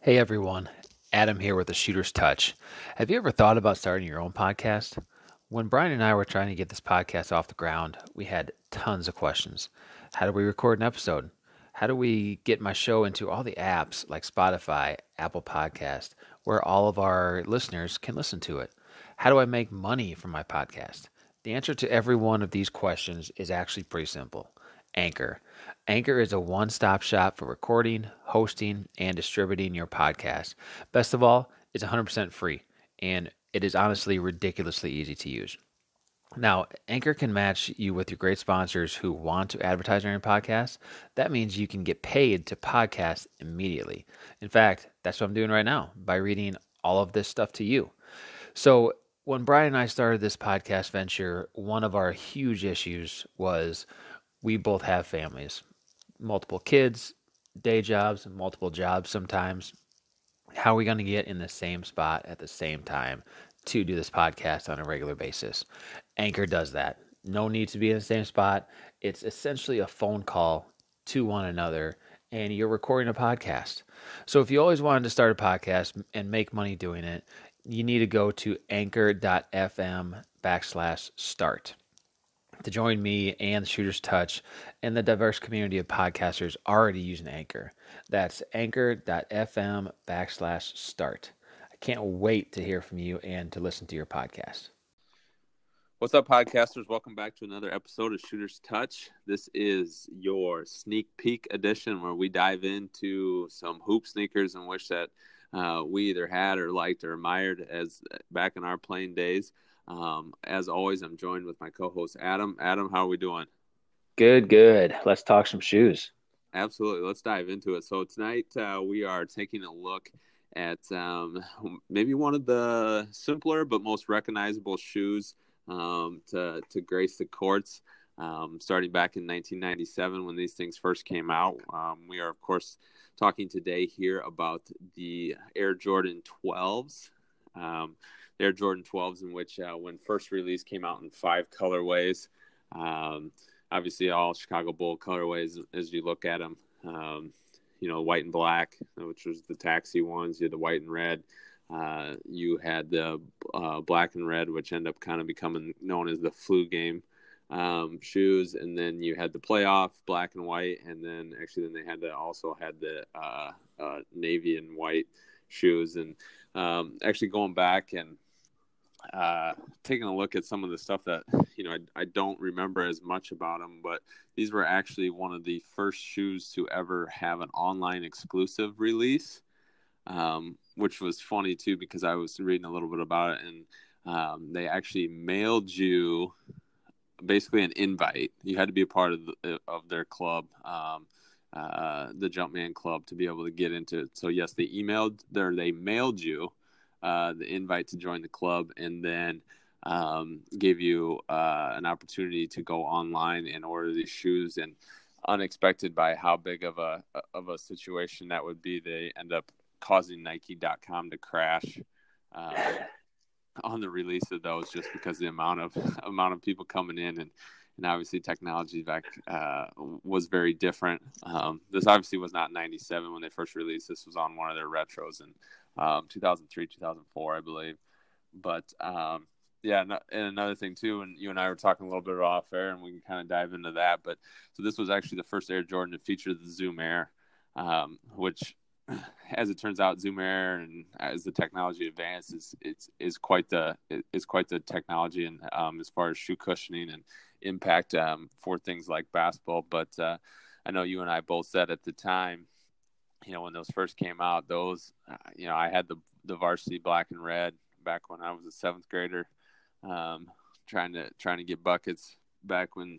Hey everyone, Adam here with the Shooter's Touch. Have you ever thought about starting your own podcast? When Brian and I were trying to get this podcast off the ground, we had tons of questions. How do we record an episode? How do we get my show into all the apps like Spotify, Apple Podcast, where all of our listeners can listen to it? How do I make money from my podcast? The answer to every one of these questions is actually pretty simple. Anchor. Anchor is a one stop shop for recording, hosting, and distributing your podcast. Best of all, it's 100% free, and it is honestly ridiculously easy to use. Now, Anchor can match you with your great sponsors who want to advertise on your podcast. That means you can get paid to podcast immediately. In fact, that's what I'm doing right now by reading all of this stuff to you. So, when Brian and I started this podcast venture, one of our huge issues was we both have families, multiple kids, day jobs, and multiple jobs sometimes. How are we going to get in the same spot at the same time to do this podcast on a regular basis? Anchor does that. No need to be in the same spot. It's essentially a phone call to one another, and you're recording a podcast. So if you always wanted to start a podcast and make money doing it, you need to go to anchor.fm backslash start to join me and Shooter's Touch and the diverse community of podcasters already using Anchor. That's anchor.fm backslash start. I can't wait to hear from you and to listen to your podcast. What's up, podcasters? Welcome back to another episode of Shooter's Touch. This is your sneak peek edition where we dive into some hoop sneakers and wish that uh, we either had or liked or admired as back in our playing days. Um, as always, I'm joined with my co-host Adam. Adam, how are we doing? Good, good. Let's talk some shoes. Absolutely. Let's dive into it. So tonight uh, we are taking a look at um, maybe one of the simpler but most recognizable shoes um, to to grace the courts. Um, starting back in 1997 when these things first came out. Um, we are, of course, talking today here about the Air Jordan 12s. Um, Air Jordan 12s, in which uh, when first release came out in five colorways. Um, obviously, all Chicago Bull colorways as you look at them. Um, you know, white and black, which was the taxi ones. You had the white and red. Uh, you had the uh, black and red, which end up kind of becoming known as the flu game um, shoes, and then you had the playoff black and white, and then actually then they had the also had the uh, uh, navy and white shoes, and um, actually going back and uh, taking a look at some of the stuff that you know I, I, don't remember as much about them, but these were actually one of the first shoes to ever have an online exclusive release, um, which was funny too because I was reading a little bit about it, and um, they actually mailed you basically an invite. You had to be a part of the, of their club. Um, uh, the Jumpman Club to be able to get into it. So yes, they emailed there, they mailed you uh, the invite to join the club, and then um, gave you uh, an opportunity to go online and order these shoes. And unexpected by how big of a of a situation that would be, they end up causing Nike.com to crash. Uh, on the release of those, just because the amount of amount of people coming in and and obviously technology back uh, was very different. Um, this obviously was not 97 when they first released. This was on one of their retros in um, 2003, 2004, I believe. But um, yeah, and another thing too, and you and I were talking a little bit off air, and we can kind of dive into that. But so this was actually the first Air Jordan to feature the Zoom Air, um, which, as it turns out, Zoom Air and as the technology advances, it's is quite the is quite the technology, and um, as far as shoe cushioning and impact um, for things like basketball. But uh, I know you and I both said at the time you know when those first came out those uh, you know i had the the varsity black and red back when i was a seventh grader um, trying to trying to get buckets back when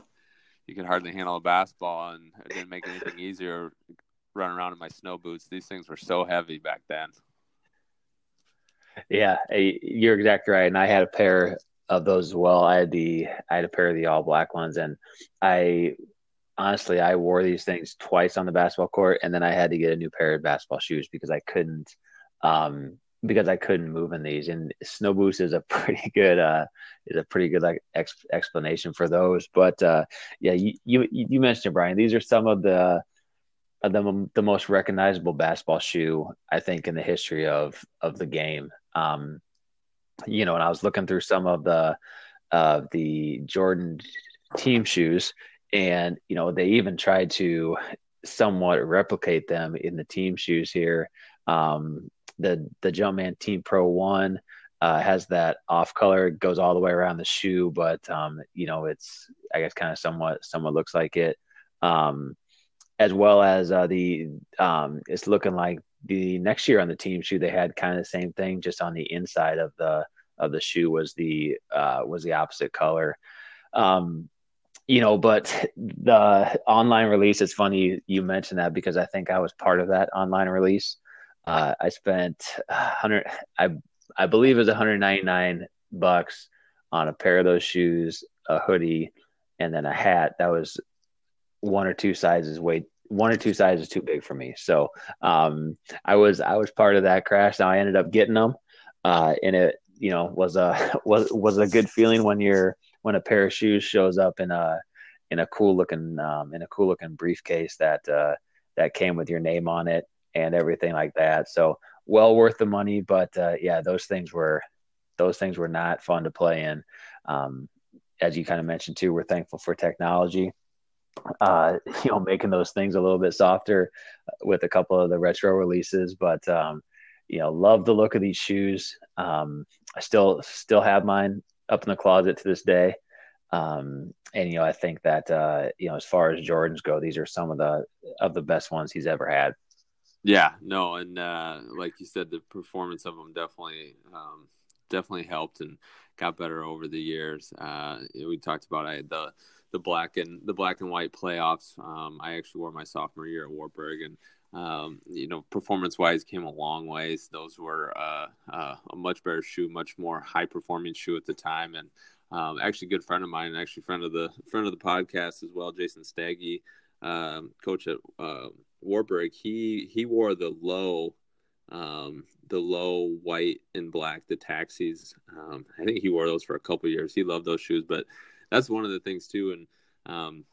you could hardly handle a basketball and it didn't make anything easier running around in my snow boots. These things were so heavy back then. Yeah you're exactly right. And i had a pair of those as well. I had the i had a pair of the all black ones and i honestly, I wore these things twice on the basketball court, and then I had to get a new pair of basketball shoes because I couldn't, um, because I couldn't move in these. And snow boost is a pretty good, uh, is a pretty good like ex- explanation for those. But uh, yeah, you, you you mentioned Brian. These are some of the the the most recognizable basketball shoe I think in the history of of the game. Um, you know, and I was looking through some of the uh, the Jordan team shoes, and you know they even tried to somewhat replicate them in the team shoes here. Um, the the Jumpman Team Pro One uh, has that off color, goes all the way around the shoe, but um, you know it's I guess kind of somewhat somewhat looks like it. Um, as well as uh, the um, it's looking like the next year on the team shoe they had kind of the same thing, just on the inside of the of the shoe was the uh, was the opposite color. Um, you know, but the online release, it's funny you mentioned that because I think I was part of that online release. Uh, I spent 100, I, I believe it was 199 bucks on a pair of those shoes, a hoodie, and then a hat that was one or two sizes way one or two sizes too big for me. So um, I was I was part of that crash. Now I ended up getting them, uh, and it you know was a was was a good feeling when you're when a pair of shoes shows up in a in a cool looking um, in a cool looking briefcase that uh, that came with your name on it and everything like that. So well worth the money, but uh, yeah, those things were those things were not fun to play in. Um, as you kind of mentioned too, we're thankful for technology. Uh, you know, making those things a little bit softer with a couple of the retro releases, but um, you know, love the look of these shoes. Um, I still still have mine up in the closet to this day. Um, and you know, I think that uh, you know, as far as Jordans go, these are some of the of the best ones he's ever had. Yeah, no, and uh, like you said, the performance of them definitely um, definitely helped and got better over the years. Uh, we talked about I had the the black and the black and white playoffs. Um, I actually wore my sophomore year at Wartburg, and um, you know, performance wise, came a long ways. Those were uh, uh, a much better shoe, much more high performing shoe at the time, and um, actually, a good friend of mine, actually friend of the friend of the podcast as well, Jason Staggy, um, coach at uh, Wartburg. He he wore the low, um, the low white and black, the taxis. Um, I think he wore those for a couple years. He loved those shoes, but that's one of the things too, and um,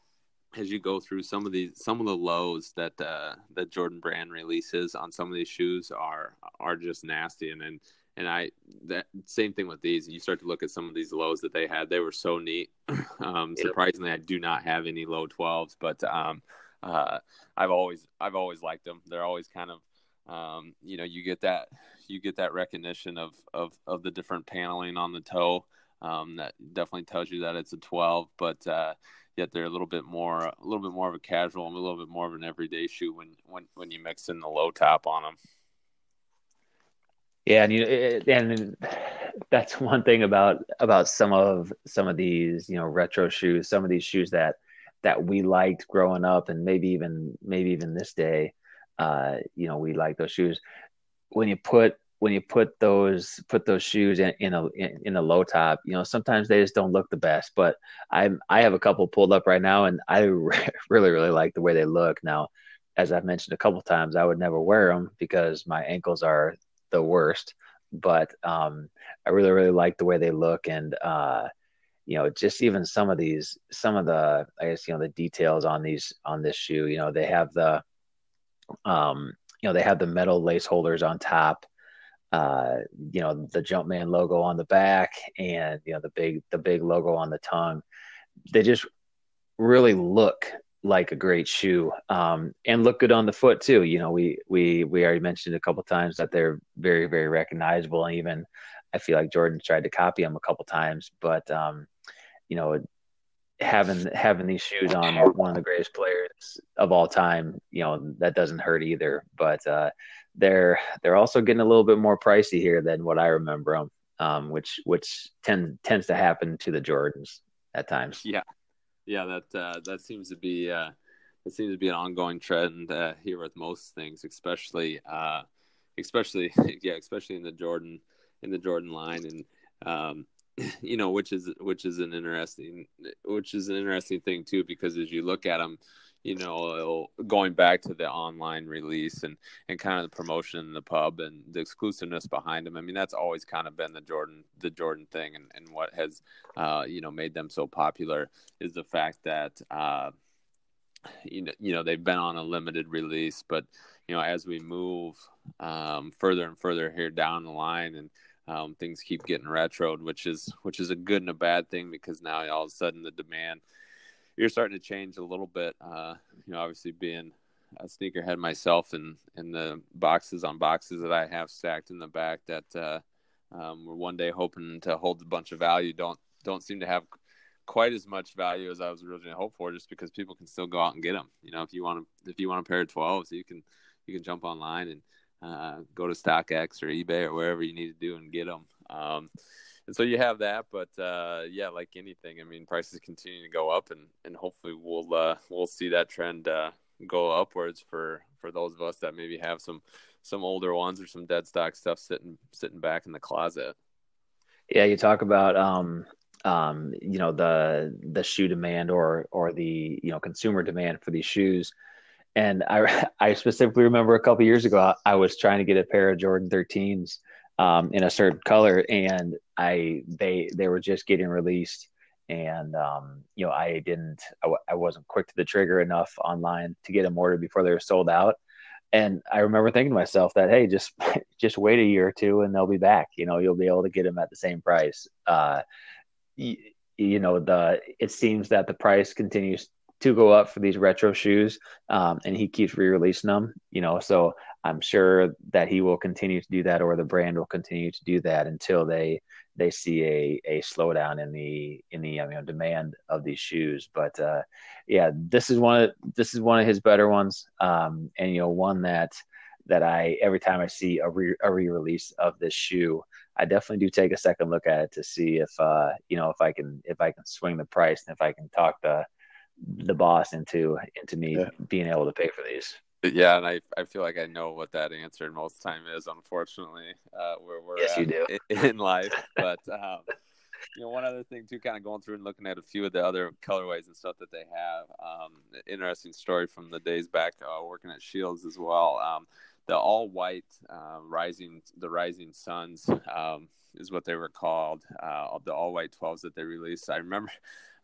as you go through some of these some of the lows that uh, that Jordan Brand releases on some of these shoes are are just nasty. And and and I that same thing with these. You start to look at some of these lows that they had they were so neat. Um, surprisingly I do not have any low 12s but um, uh, I've always I've always liked them. They're always kind of um, you know you get that you get that recognition of of of the different paneling on the toe um, that definitely tells you that it's a 12 but uh, yet they're a little bit more a little bit more of a casual and a little bit more of an everyday shoe when when when you mix in the low top on them. Yeah, and you and that's one thing about about some of some of these you know retro shoes, some of these shoes that that we liked growing up, and maybe even maybe even this day, uh, you know, we like those shoes. When you put when you put those put those shoes in, in a in, in, a low top, you know, sometimes they just don't look the best. But I'm I have a couple pulled up right now, and I really really like the way they look. Now, as I've mentioned a couple times, I would never wear them because my ankles are the worst. But um, I really really like the way they look, and uh, you know, just even some of these some of the I guess you know the details on these on this shoe. You know, they have the um, you know they have the metal lace holders on top uh, you know, the Jumpman logo on the back and you know the big the big logo on the tongue. They just really look like a great shoe um, and look good on the foot too. You know, we we we already mentioned a couple times that they're very very recognizable. And even I feel like Jordan tried to copy them a couple times, but um, you know, having having these shoes on one of the greatest players of all time, you know, that doesn't hurt either. But uh, they're they're also getting a little bit more pricey here than what I remember them, um, which which tend, tends to happen to the Jordans at times. Yeah, yeah, that uh, that seems to be uh, that seems to be an ongoing trend uh, here with most things, especially uh, especially yeah, especially in the Jordan in the Jordan line, and um, you know, which is which is an interesting which is an interesting thing too, because as you look at them you know, going back to the online release and, and kind of the promotion in the pub and the exclusiveness behind them. I mean, that's always kind of been the Jordan, the Jordan thing. And, and what has, uh, you know, made them so popular is the fact that, uh, you know, you know they've been on a limited release, but you know as we move um, further and further here down the line, and um, things keep getting retroed, which is which is a good and a bad thing because now all of a sudden the demand you're starting to change a little bit. Uh, you know, obviously being a sneakerhead myself, and and the boxes on boxes that I have stacked in the back that uh, um, we're one day hoping to hold a bunch of value don't don't seem to have quite as much value as I was originally hoped for, just because people can still go out and get them. You know, if you want to, if you want a pair of twelves, you can you can jump online and uh, go to StockX or eBay or wherever you need to do and get them. Um, and so you have that, but uh, yeah, like anything, I mean, prices continue to go up, and, and hopefully we'll uh, we'll see that trend uh, go upwards for for those of us that maybe have some some older ones or some dead stock stuff sitting sitting back in the closet. Yeah, you talk about um, um, you know the the shoe demand or or the you know consumer demand for these shoes. And I I specifically remember a couple years ago I was trying to get a pair of Jordan 13s um, in a certain color, and I they they were just getting released, and um, you know I didn't I w- I wasn't quick to the trigger enough online to get them ordered before they were sold out, and I remember thinking to myself that hey just just wait a year or two and they'll be back, you know you'll be able to get them at the same price. Uh, you, you know the it seems that the price continues to go up for these retro shoes, um, and he keeps re-releasing them. You know, so I'm sure that he will continue to do that, or the brand will continue to do that until they they see a a slowdown in the in the you know, demand of these shoes. But uh, yeah, this is one of this is one of his better ones, um, and you know one that that I every time I see a re a re-release of this shoe, I definitely do take a second look at it to see if uh, you know if I can if I can swing the price and if I can talk the the boss into into me yeah. being able to pay for these. Yeah, and I, I feel like I know what that answer most time is. Unfortunately, uh, where we're yes, you do. in life. But um, you know, one other thing too, kind of going through and looking at a few of the other colorways and stuff that they have. Um, interesting story from the days back uh, working at Scheels as well. Um, the all white uh, rising, the Rising Suns um, is what they were called. Uh, of the all white twelves that they released. I remember.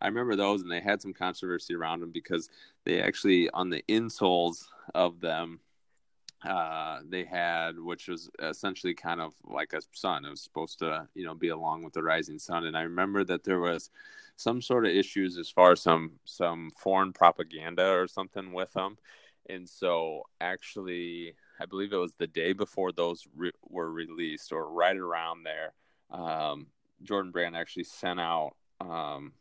I remember those, and they had some controversy around them because they actually on the insoles of them, uh, they had which was essentially kind of like a sun. It was supposed to, you know, be along with the rising sun. And I remember that there was some sort of issues as far as some some foreign propaganda or something with them. And so, actually, I believe it was the day before those re- were released, or right around there. Um, Jordan Brand actually sent out um,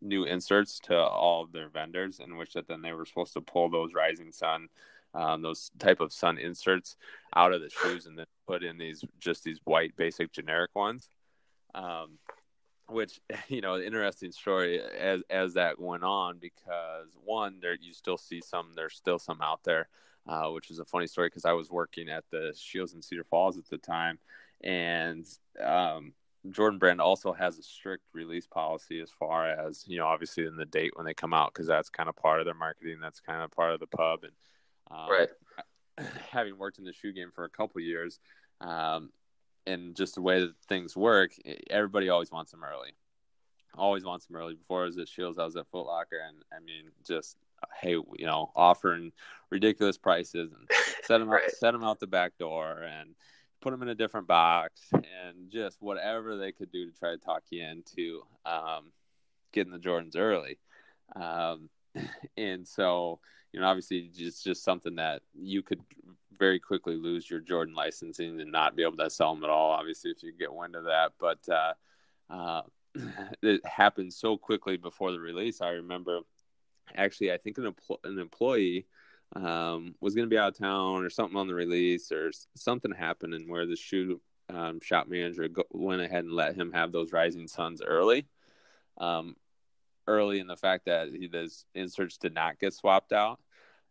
new inserts to all of their vendors, in which that then they were supposed to pull those Rising Sun, um, those type of sun inserts out of the shoes, and then put in these just these white basic generic ones. Um, which you know, interesting story as as that went on because one, there you still see some, there's still some out there, uh, which is a funny story because I was working at the Scheels in Cedar Falls at the time, and um, Jordan Brand also has a strict release policy as far as you know, obviously in the date when they come out, because that's kind of part of their marketing. That's kind of part of the pub. And um, right, having worked in the shoe game for a couple years, um, and just the way that things work, everybody always wants them early. Always wants them early. Before I was at Scheels, I was at Foot Locker, and I mean, just hey, you know, offering ridiculous prices and set them out, set them out the back door, and put them in a different box, and just whatever they could do to try to talk you into um, getting the Jordans early. Um, and so, you know, obviously, it's just something that you could very quickly lose your Jordan licensing and not be able to sell them at all. Obviously, if you get wind of that, but uh, uh, it happened so quickly before the release. I remember actually, I think an, empl- an employee um, was going to be out of town or something on the release or something happened and where the shoe um, shop manager go, went ahead and let him have those rising suns early. Um, early in the fact that he, those inserts did not get swapped out.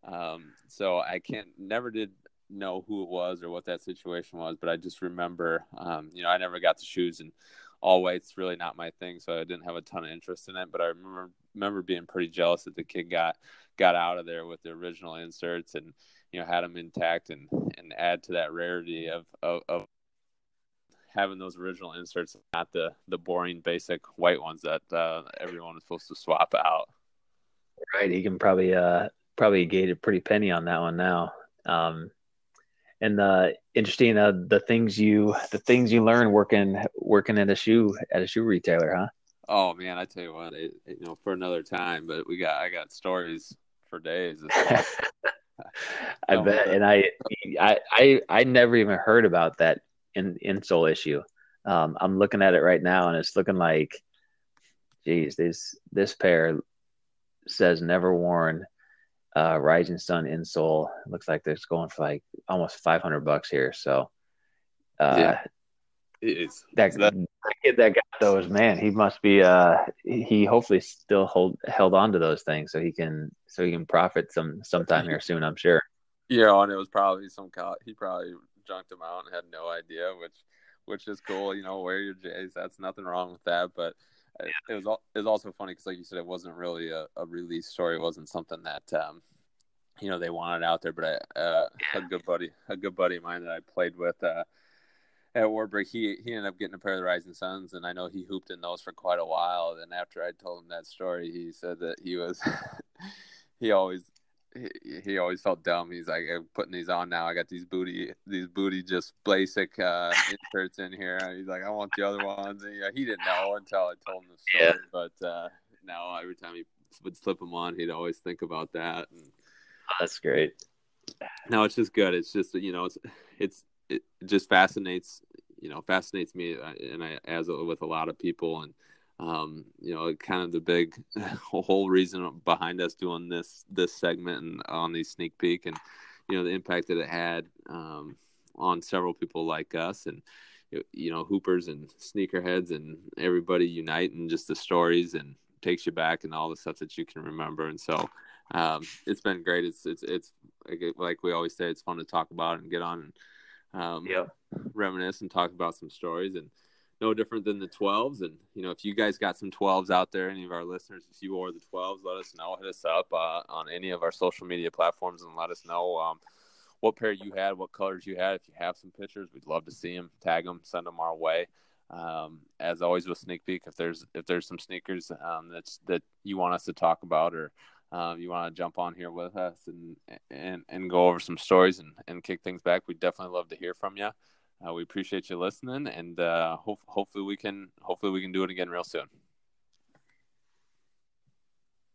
Um, so I can't never did know who it was or what that situation was, but I just remember, um, you know, I never got the shoes and all white's really not my thing, so I didn't have a ton of interest in it. But I remember remember being pretty jealous that the kid got got out of there with the original inserts and you know had them intact and and add to that rarity of of, of having those original inserts, not the the boring basic white ones that uh, everyone is supposed to swap out. Right, he can probably uh, probably gave a pretty penny on that one now. Um, and the interesting uh, the things you the things you learn working working at a shoe at a shoe retailer, huh? Oh man, I tell you what, it, you know, for another time. But we got I got stories for days. I bet, and I, I, I, I never even heard about that in insole issue. Um, I'm looking at it right now, and it's looking like, geez, this this pair says never worn uh, Rising Sun insole. It looks like it's going for like almost 500 bucks here. So, uh, yeah, it's that, that, kid that got those, man, he must be. Uh, he hopefully still hold held on to those things so he can so he can profit some sometime here soon. I'm sure. Yeah, and it was probably some he probably junked them out and had no idea, which which is cool. You know, wear your J's. That's nothing wrong with that, but it was it was also funny because, like you said, it wasn't really a, a, release story. It wasn't something that um, you know they wanted out there. But I, uh, a good buddy, a good buddy of mine that I played with uh, at Wartburg, he he ended up getting a pair of the Rising Suns, and I know he hooped in those for quite a while. And after I told him that story, he said that he was he always he, he always felt dumb. He's like, I'm putting these on now. I got these booty, these booty just basic uh, inserts in here. He's like, I want the other ones. And yeah, he didn't know until I told him the story. Yeah. But uh, now every time he would slip them on, he'd always think about that. And that's great. No, it's just good. It's just you know, it's it's it just fascinates you know fascinates me, uh, and I as with a lot of people and um, you know, kind of the big whole reason behind us doing this this segment and on these sneak peek, and you know the impact that it had um, on several people like us, and you know hoopers and sneakerheads and everybody unite, and just the stories and takes you back and all the stuff that you can remember, and so um, it's been great. It's it's it's like we always say, it's fun to talk about and get on and um, yeah. reminisce and talk about some stories and no different than the 12s. And, you know, if you guys got some 12s out there, any of our listeners, if you wore the 12s, let us know. Hit us up uh, on any of our social media platforms and let us know um, what pair you had, what colors you had. If you have some pictures, we'd love to see them, tag them, send them our way. Um, as always with sneak peek, if there's if there's some sneakers um, that's that you want us to talk about or um, you want to jump on here with us and and and go over some stories and and kick things back, we'd definitely love to hear from you. Uh, we appreciate you listening, and uh, ho- hopefully we can hopefully we can do it again real soon.